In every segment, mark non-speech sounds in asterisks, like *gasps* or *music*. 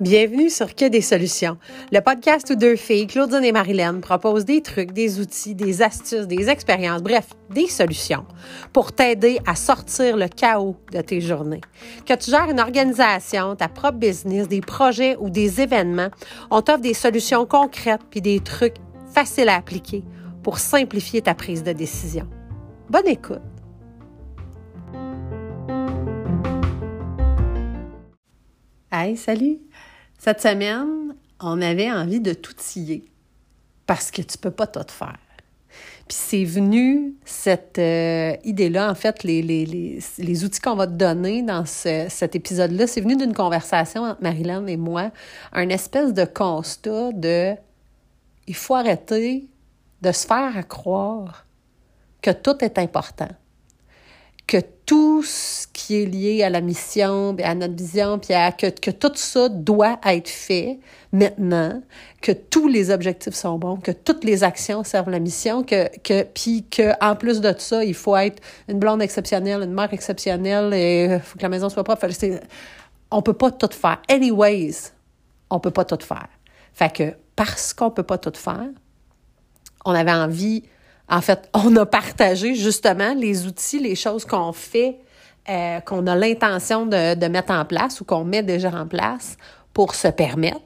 Bienvenue sur Que des solutions, le podcast où deux filles, Claudine et Marilyn, proposent des trucs, des outils, des astuces, des expériences, bref, des solutions pour t'aider à sortir le chaos de tes journées. Que tu gères une organisation, ta propre business, des projets ou des événements, on t'offre des solutions concrètes puis des trucs faciles à appliquer pour simplifier ta prise de décision. Bonne écoute! Hey, salut! Cette semaine, on avait envie de tout tiller parce que tu peux pas tout faire. Puis c'est venu, cette euh, idée-là, en fait, les, les, les, les outils qu'on va te donner dans ce, cet épisode-là, c'est venu d'une conversation entre Marilyn et moi, un espèce de constat de il faut arrêter de se faire croire que tout est important que tout ce qui est lié à la mission, à notre vision, puis à, que, que tout ça doit être fait maintenant, que tous les objectifs sont bons, que toutes les actions servent la mission, que, que puis que en plus de ça, il faut être une blonde exceptionnelle, une mère exceptionnelle, et il faut que la maison soit propre. On peut pas tout faire. Anyways, on peut pas tout faire. Fait que parce qu'on peut pas tout faire, on avait envie en fait, on a partagé justement les outils, les choses qu'on fait, euh, qu'on a l'intention de, mettre en place ou qu'on met déjà en place pour se permettre,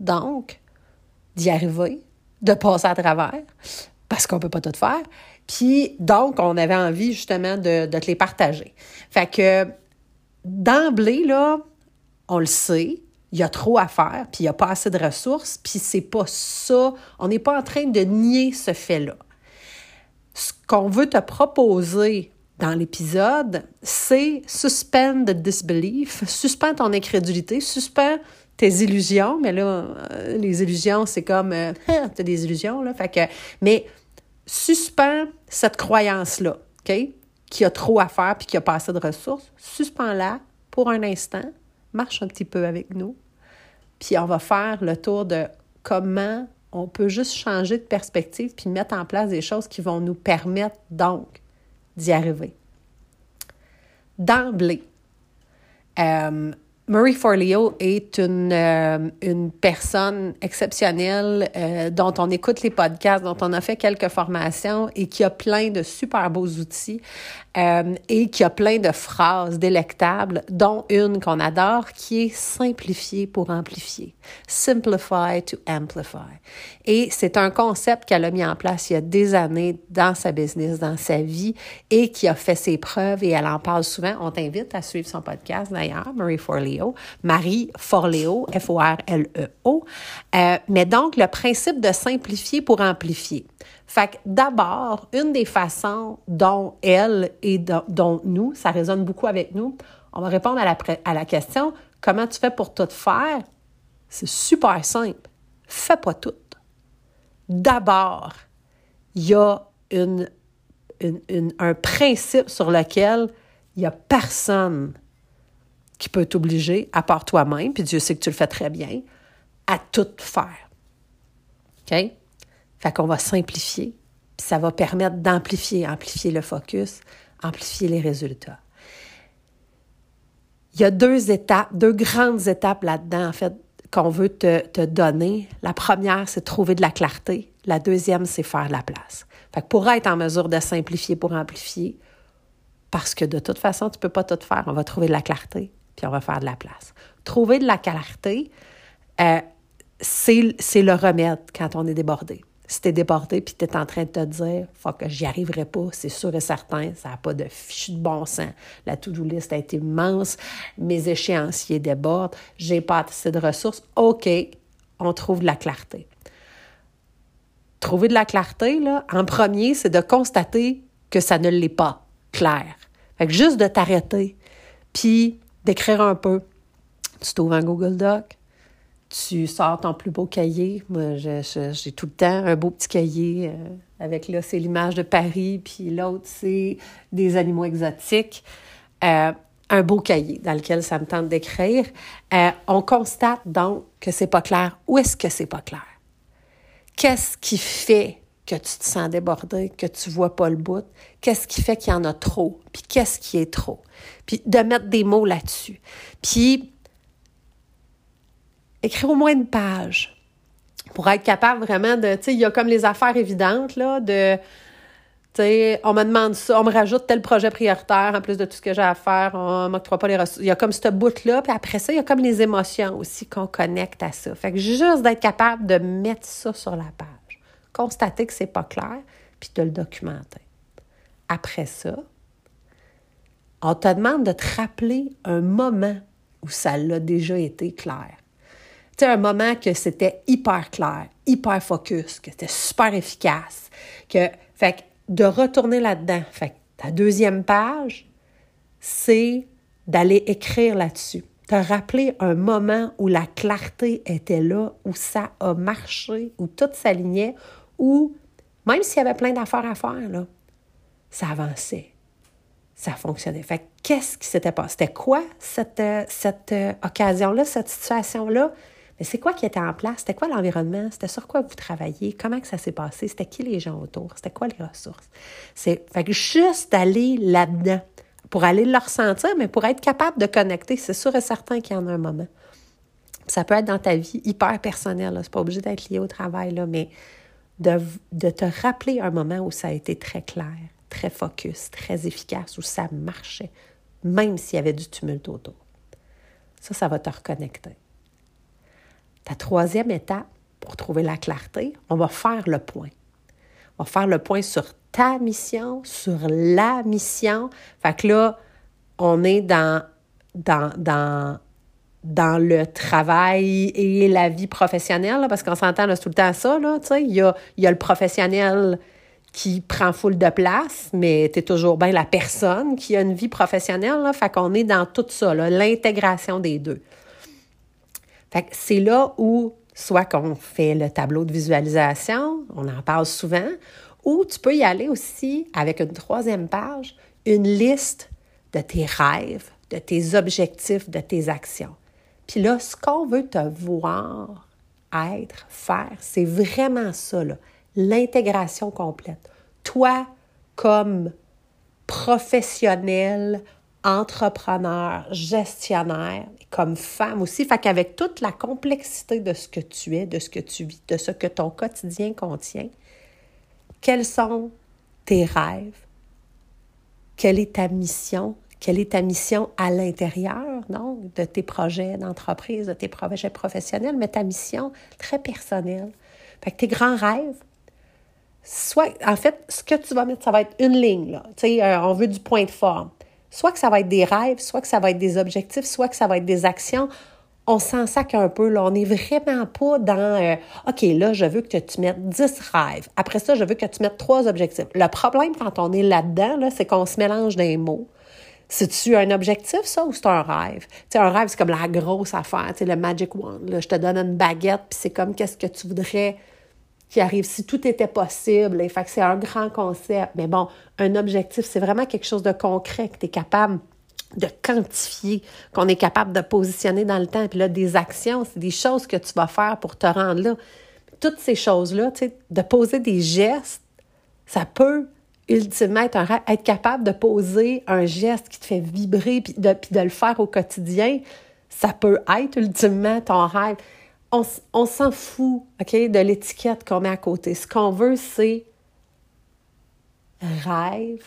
donc, d'y arriver, de passer à travers, parce qu'on peut pas tout faire. Puis, donc, on avait envie justement de, de te les partager. Fait que, d'emblée, là, on le sait, il y a trop à faire, puis il n'y a pas assez de ressources, puis c'est pas ça. On n'est pas en train de nier ce fait-là ce qu'on veut te proposer dans l'épisode, c'est suspend the disbelief, suspend ton incrédulité, suspend tes illusions, mais là, euh, les illusions, c'est comme, euh, *laughs* t'as des illusions, là, fait que, mais suspend cette croyance-là, OK, qui a trop à faire puis qui a pas assez de ressources, suspends-la pour un instant, marche un petit peu avec nous, puis on va faire le tour de comment on peut juste changer de perspective puis mettre en place des choses qui vont nous permettre donc d'y arriver. D'emblée, euh, Marie Forleo est une, euh, une personne exceptionnelle euh, dont on écoute les podcasts, dont on a fait quelques formations et qui a plein de super beaux outils euh, et qui a plein de phrases délectables, dont une qu'on adore qui est simplifier pour amplifier. Simplify to amplify. Et c'est un concept qu'elle a mis en place il y a des années dans sa business, dans sa vie et qui a fait ses preuves et elle en parle souvent. On t'invite à suivre son podcast d'ailleurs, Marie Forleo, Marie Forleo, F-O-R-L-E-O. Euh, mais donc, le principe de simplifier pour amplifier. Fait que d'abord, une des façons dont elle et dont nous, ça résonne beaucoup avec nous, on va répondre à la, à la question comment tu fais pour tout faire? C'est super simple. Fais pas tout. D'abord, il y a une, une, un principe sur lequel il n'y a personne qui peut t'obliger, à part toi-même, puis Dieu sait que tu le fais très bien, à tout faire. OK? Fait qu'on va simplifier, puis ça va permettre d'amplifier, amplifier le focus, amplifier les résultats. Il y a deux étapes, deux grandes étapes là-dedans, en fait, qu'on veut te, donner. La première, c'est trouver de la clarté. La deuxième, c'est faire de la place. Fait que pour être en mesure de simplifier pour amplifier, parce que de toute façon, tu ne peux pas tout faire, on va trouver de la clarté, puis on va faire de la place. Trouver de la clarté, euh, c'est le remède quand on est débordé si t'es débordé puis t'es en train de te dire que j'y arriverai pas, c'est sûr et certain, ça n'a pas de fichu de bon sens. La to-do list a été immense, mes échéanciers débordent, j'ai pas assez de ressources. OK, on trouve de la clarté. Trouver de la clarté, là, en premier, c'est de constater que ça ne l'est pas clair. Fait que juste de t'arrêter, puis d'écrire un peu. Tu trouves un Google Doc, tu sors ton plus beau cahier. Moi, j'ai tout le temps un beau petit cahier euh, avec là, c'est l'image de Paris, puis l'autre, c'est des animaux exotiques. Euh, un beau cahier dans lequel ça me tente d'écrire. Euh, on constate donc que c'est pas clair. Où est-ce que c'est pas clair? Qu'est-ce qui fait que tu te sens débordé, que tu vois pas le bout? Qu'est-ce qui fait qu'il y en a trop? Puis qu'est-ce qui est trop? Puis de mettre des mots là-dessus. Puis écrire au moins une page pour être capable vraiment de, tu sais, il y a comme les affaires évidentes, là, de, tu sais, on me demande ça, on me rajoute tel projet prioritaire en plus de tout ce que j'ai à faire, on m'octroie pas les ressources. Il y a comme ce bout-là, puis après ça, il y a comme les émotions aussi qu'on connecte à ça. Fait que juste d'être capable de mettre ça sur la page, constater que c'est pas clair, puis de le documenter. Après ça, on te demande de te rappeler un moment où ça l'a déjà été clair tu un moment que c'était hyper clair, hyper focus, que c'était super efficace, que, fait de retourner là-dedans. Fait ta deuxième page, c'est d'aller écrire là-dessus. Te rappeler un moment où la clarté était là, où ça a marché, où tout s'alignait, où même s'il y avait plein d'affaires à faire, là, ça avançait. Ça fonctionnait. Fait qu'est-ce qui s'était passé? C'était quoi cette, euh, cette euh, occasion-là, cette situation-là? Mais c'est quoi qui était en place? C'était quoi l'environnement? C'était sur quoi vous travailliez? Comment que ça s'est passé? C'était qui les gens autour? C'était quoi les ressources? C'est fait que juste d'aller là-dedans, pour aller le ressentir, mais pour être capable de connecter, c'est sûr et certain qu'il y en a un moment. Ça peut être dans ta vie hyper personnelle, c'est pas obligé d'être lié au travail, là, mais de, de te rappeler un moment où ça a été très clair, très focus, très efficace, où ça marchait, même s'il y avait du tumulte autour. Ça, ça va te reconnecter. Ta troisième étape, pour trouver la clarté, on va faire le point. On va faire le point sur ta mission, sur la mission. Fait que là, on est dans, dans, dans, dans le travail et la vie professionnelle, parce qu'on s'entend tout le temps ça, là, tu sais, il y a, y a le professionnel qui prend full de place, mais tu es toujours bien la personne qui a une vie professionnelle, là, fait qu'on est dans tout ça, l'intégration des deux. C'est là où soit qu'on fait le tableau de visualisation, on en parle souvent, ou tu peux y aller aussi avec une troisième page, une liste de tes rêves, de tes objectifs, de tes actions. Puis là, ce qu'on veut te voir être, faire, c'est vraiment ça, l'intégration complète. Toi, comme professionnel, entrepreneur, gestionnaire, comme femme aussi. Fait qu'avec toute la complexité de ce que tu es, de ce que tu vis, de ce que ton quotidien contient, quels sont tes rêves? Quelle est ta mission? Quelle est ta mission à l'intérieur, non, de tes projets d'entreprise, de tes projets professionnels, mais ta mission très personnelle. Fait que tes grands rêves, soit, en fait, ce que tu vas mettre, ça va être une ligne, là. Tu sais, euh, on veut du point de forme. Soit que ça va être des rêves, soit que ça va être des objectifs, soit que ça va être des actions. On s'en sac un peu. Là. On n'est vraiment pas dans euh, OK, là, je veux que tu mettes 10 rêves. Après ça, je veux que tu mettes trois objectifs. Le problème quand on est là-dedans, là, c'est qu'on se mélange des mots. C'est-tu un objectif, ça, ou c'est un rêve? Tu un rêve, c'est comme la grosse affaire, le magic wand. Là. Je te donne une baguette, puis c'est comme qu'est-ce que tu voudrais qui arrive, si tout était possible? Et fait que c'est un grand concept. Mais bon, un objectif, c'est vraiment quelque chose de concret que tu es capable de quantifier, qu'on est capable de positionner dans le temps. Puis là, des actions, c'est des choses que tu vas faire pour te rendre là. Toutes ces choses-là, de poser des gestes, ça peut ultimement être, un, être capable de poser un geste qui te fait vibrer puis de, puis de le faire au quotidien. Ça peut être ultimement ton rêve on, s'en fout, OK, de l'étiquette qu'on met à côté. Ce qu'on veut, c'est rêve,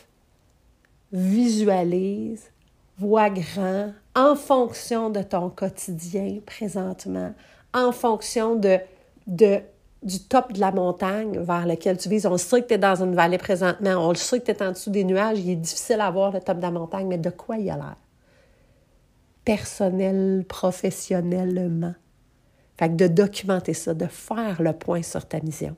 visualise, vois grand en fonction de ton quotidien présentement, en fonction de, de, du top de la montagne vers lequel tu vises. On sait que tu es dans une vallée présentement, on le sait que tu es en dessous des nuages, il est difficile à voir le top de la montagne, mais de quoi il a l'air? Personnel, professionnellement. Fait que de documenter ça, de faire le point sur ta mission.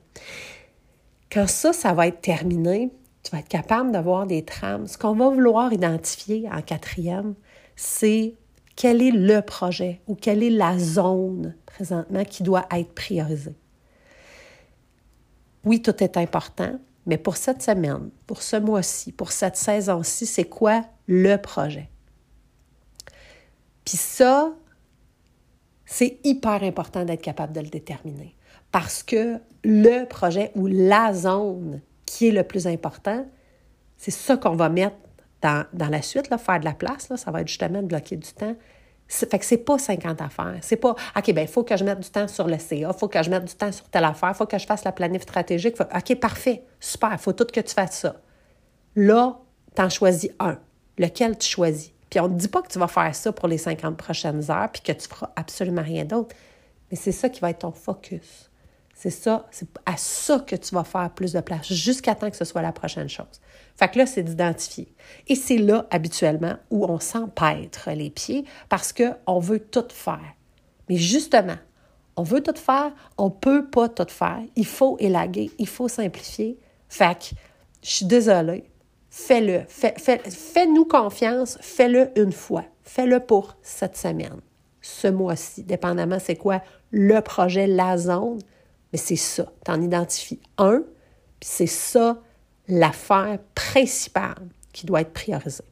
Quand ça, ça va être terminé, tu vas être capable d'avoir des trames. Ce qu'on va vouloir identifier en quatrième, c'est quel est le projet ou quelle est la zone présentement qui doit être priorisée. Oui, tout est important, mais pour cette semaine, pour ce mois-ci, pour cette saison-ci, c'est quoi le projet? Puis ça, c'est hyper important d'être capable de le déterminer. Parce que le projet ou la zone qui est le plus important, c'est ça qu'on va mettre dans, la suite, là, faire de la place, là, ça va être justement de bloquer du temps. Fait que c'est pas 50 affaires. C'est pas, OK, ben il faut que je mette du temps sur le CA, il faut que je mette du temps sur telle affaire, il faut que je fasse la planif stratégique. OK, parfait, super, il faut tout que tu fasses ça. Là, tu en choisis un. Lequel tu choisis? Puis on ne dit pas que tu vas faire ça pour les 50 prochaines heures, puis que tu feras absolument rien d'autre. Mais c'est ça qui va être ton focus. C'est ça, c'est à ça que tu vas faire plus de place, jusqu'à temps que ce soit la prochaine chose. Fait que là, c'est d'identifier. Et c'est là, habituellement, où on s'empêtre les pieds parce qu'on veut tout faire. Mais justement, on veut tout faire, on ne peut pas tout faire. Il faut élaguer, il faut simplifier. Fait que, je suis désolée, fais-le. Fais-nous confiance, fais-le une fois. Fais-le pour cette semaine, ce mois-ci, dépendamment c'est quoi le projet, la zone. Mais c'est ça, tu en identifies un, puis c'est ça l'affaire principale qui doit être priorisée.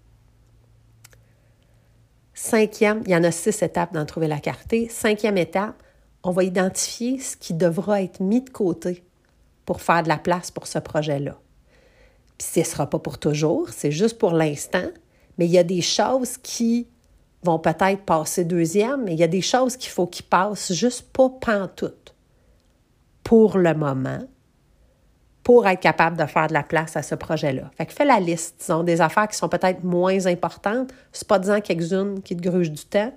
Cinquième, il y en a six étapes d'en trouver la clarté. Cinquième étape, on va identifier ce qui devra être mis de côté pour faire de la place pour ce projet-là. Puis ce ne sera pas pour toujours, c'est juste pour l'instant, mais il y a des choses qui vont peut-être passer deuxième, mais il y a des choses qu'il faut qu'ils passent juste pas pantoute pour le moment, pour être capable de faire de la place à ce projet-là. Fait que fais la liste, disons, des affaires qui sont peut-être moins importantes. C'est pas disant quelques-unes qui te grugent du temps,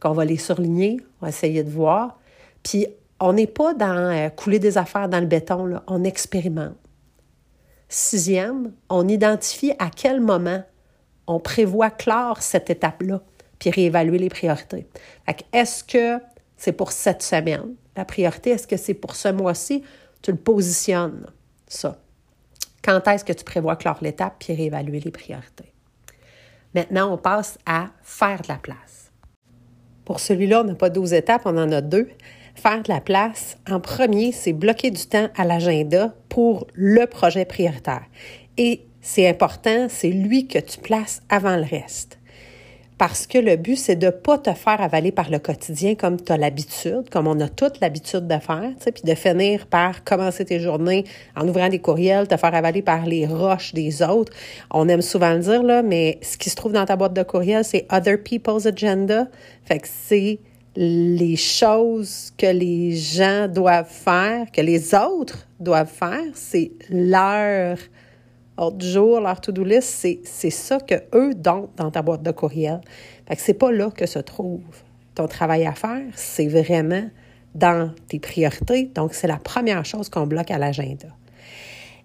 qu'on va les surligner, on va essayer de voir. Puis on n'est pas dans euh, couler des affaires dans le béton, là. on expérimente. Sixième, on identifie à quel moment on prévoit clore cette étape-là, puis réévaluer les priorités. Est-ce que c'est pour cette semaine, la priorité? Est-ce que c'est pour ce mois-ci? Tu le positionnes ça. Quand est-ce que tu prévois clore l'étape puis réévaluer les priorités? Maintenant, on passe à faire de la place. Pour celui-là, on n'a pas 12 étapes, on en a deux. Faire de la place, en premier, c'est bloquer du temps à l'agenda pour le projet prioritaire. Et c'est important, c'est lui que tu places avant le reste parce que le but, c'est de ne pas te faire avaler par le quotidien comme tu as l'habitude, comme on a toute l'habitude de faire, puis de finir par commencer tes journées en ouvrant des courriels, te faire avaler par les roches des autres. On aime souvent le dire, là, mais ce qui se trouve dans ta boîte de courriel, c'est Other People's Agenda. Fait que c'est les choses que les gens doivent faire, que les autres doivent faire, c'est leur ordre du jour, leur to-do list, c'est ça que eux donnent dans ta boîte de courriel. Fait que c'est pas là que se trouve ton travail à faire, c'est vraiment dans tes priorités. Donc, c'est la première chose qu'on bloque à l'agenda.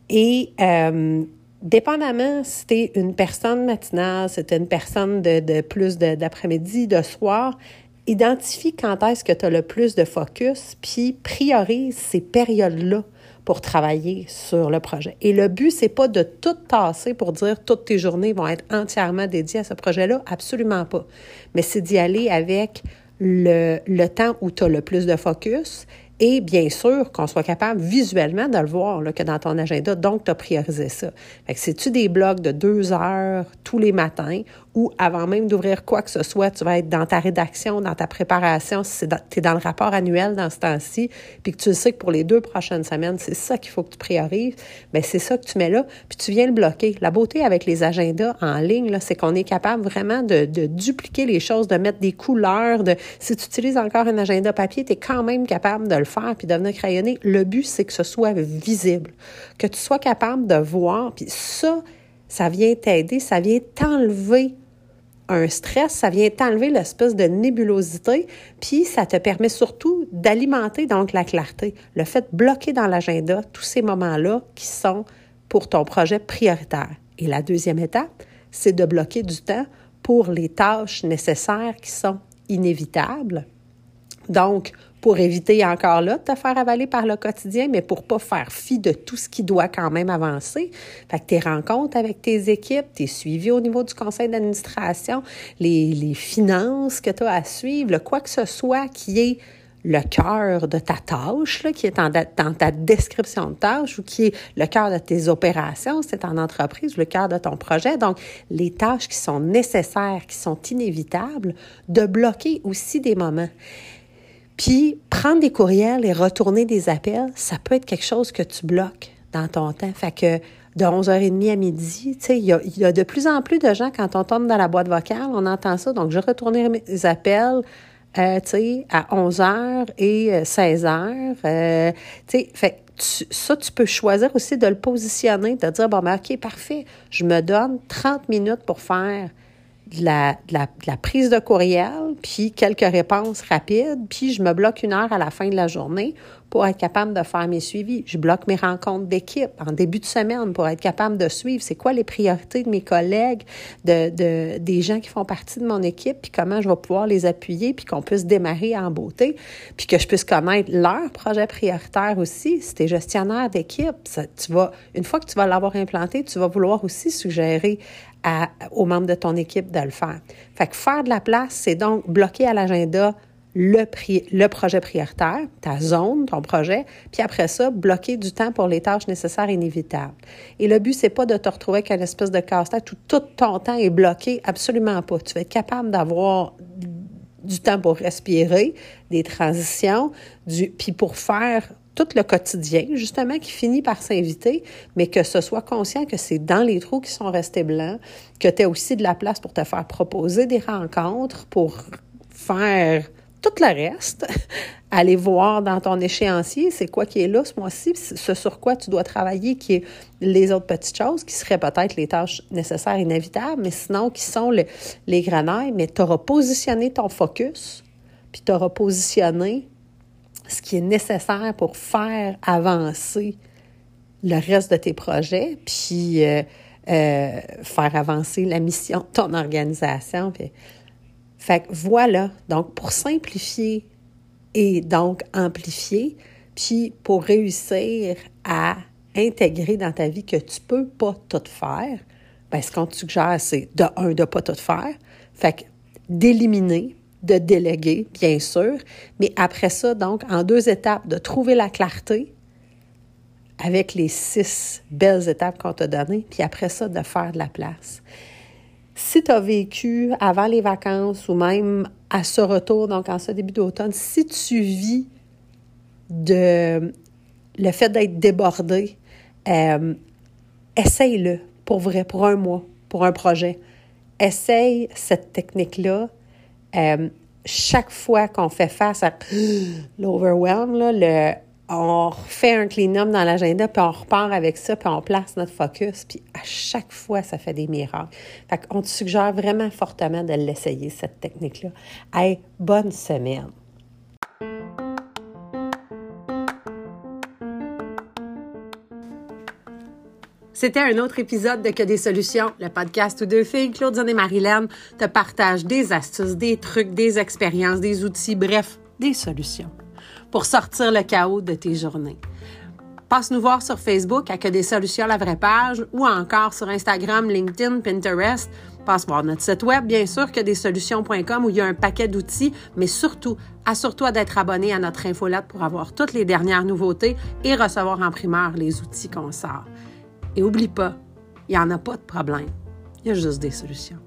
Et euh, dépendamment si tu es une personne matinale, si tu es une personne de, de plus d'après-midi, de, soir, identifie quand est-ce que tu as le plus de focus, puis priorise ces périodes-là pour travailler sur le projet. Et le but, c'est pas de tout tasser pour dire toutes tes journées vont être entièrement dédiées à ce projet-là, absolument pas. Mais c'est d'y aller avec le, le temps où tu as le plus de focus et bien sûr, qu'on soit capable visuellement de le voir là, que dans ton agenda. Donc, tu as priorisé ça. Fait que c'est-tu des blocs de deux heures tous les matins ou avant même d'ouvrir quoi que ce soit, tu vas être dans ta rédaction, dans ta préparation, si tu es dans le rapport annuel dans ce temps-ci, puis que tu sais que pour les deux prochaines semaines, c'est ça qu'il faut que tu priorises, bien, c'est ça que tu mets là, puis tu viens le bloquer. La beauté avec les agendas en ligne, c'est qu'on est capable vraiment de, de, dupliquer les choses, de mettre des couleurs. De, si tu utilises encore un agenda papier, tu es quand même capable de le faire puis devenir crayonné. Le but, c'est que ce soit visible, que tu sois capable de voir, puis ça, ça vient t'aider, ça vient t'enlever un stress, ça vient t'enlever l'espèce de nébulosité, puis ça te permet surtout d'alimenter donc la clarté. Le fait de bloquer dans l'agenda tous ces moments-là qui sont pour ton projet prioritaire. Et la deuxième étape, c'est de bloquer du temps pour les tâches nécessaires qui sont inévitables. Donc, pour éviter encore là de te faire avaler par le quotidien, mais pour pas faire fi de tout ce qui doit quand même avancer. Fait que tes rencontres avec tes équipes, tes suivis au niveau du conseil d'administration, les, les finances que tu as à suivre, quoi que ce soit qui est le cœur de ta tâche, là, qui est dans ta description de tâche ou qui est le cœur de tes opérations, c'est en entreprise, le cœur de ton projet. Donc, les tâches qui sont nécessaires, qui sont inévitables, de bloquer aussi des moments. Puis, prendre des courriels et retourner des appels, ça peut être quelque chose que tu bloques dans ton temps. Fait que de 11h30 à midi, tu sais, il y a, de plus en plus de gens, quand on tombe dans la boîte vocale, on entend ça. Donc, je retournerai mes appels, euh, tu sais, à 11h et 16h. Euh, euh, tu sais, fait ça, tu peux choisir aussi de le positionner, de dire, bon, ben, OK, parfait, je me donne 30 minutes pour faire de la, la, prise de courriel, puis quelques réponses rapides, puis je me bloque une heure à la fin de la journée pour être capable de faire mes suivis. Je bloque mes rencontres d'équipe en début de semaine pour être capable de suivre c'est quoi les priorités de mes collègues, de, de, des gens qui font partie de mon équipe, puis comment je vais pouvoir les appuyer, puis qu'on puisse démarrer en beauté, puis que je puisse connaître leur projet prioritaire aussi. Si tu es gestionnaire d'équipe, tu vas, une fois que tu vas l'avoir implanté, tu vas vouloir aussi suggérer aux membres de ton équipe de le faire. Fait que faire de la place, c'est donc bloquer à l'agenda le, projet prioritaire, ta zone, ton projet, puis après ça, bloquer du temps pour les tâches nécessaires et inévitables. Et le but, c'est pas de te retrouver avec une espèce de casse-tête où tout ton temps est bloqué, absolument pas. Tu vas être capable d'avoir du temps pour respirer, des transitions, du, puis pour faire tout le quotidien, justement, qui finit par s'inviter, mais que ce soit conscient que c'est dans les trous qui sont restés blancs, que tu as aussi de la place pour te faire proposer des rencontres, pour faire tout le reste, *laughs* aller voir dans ton échéancier, c'est quoi qui est là ce mois-ci, ce sur quoi tu dois travailler, qui est les autres petites choses, qui seraient peut-être les tâches nécessaires, inévitables, mais sinon qui sont les grenailles, mais tu auras positionné ton focus, puis tu auras positionné ce qui est nécessaire pour faire avancer le reste de tes projets, puis euh, euh, faire avancer la mission de ton organisation. Fait que voilà, donc pour simplifier et donc amplifier, puis pour réussir à intégrer dans ta vie que tu peux pas tout faire, ben ce qu'on te suggère, c'est de un, de pas tout faire, fait que d'éliminer de déléguer, bien sûr, mais après ça, donc, en deux étapes, de trouver la clarté avec les six belles étapes qu'on t'a données, puis après ça, de faire de la place. Si tu as vécu avant les vacances ou même à ce retour, donc en ce début d'automne, si tu vis de le fait d'être débordé, euh, essaye-le pour vrai, pour un mois, pour un projet. Essaye cette technique-là euh, chaque fois qu'on fait face à *gasps* l'overwhelm, le, on refait un clean-up dans l'agenda, puis on repart avec ça, puis on place notre focus, puis à chaque fois, ça fait des miracles. Fait qu'on te suggère vraiment fortement de l'essayer, cette technique-là. Hey, bonne semaine! C'était un autre épisode de Que des solutions, le podcast où deux filles, Claudine et Marilyn, te partagent des astuces, des trucs, des expériences, des outils, bref, des solutions pour sortir le chaos de tes journées. Passe nous voir sur Facebook à Que des solutions, la vraie page, ou encore sur Instagram, LinkedIn, Pinterest. Passe voir notre site web, bien sûr, que des solutions.com où il y a un paquet d'outils, mais surtout, assure-toi d'être abonné à notre infolette pour avoir toutes les dernières nouveautés et recevoir en primeur les outils qu'on sort. Et oublie pas, il n'y en a pas de problème. Il y a juste des solutions.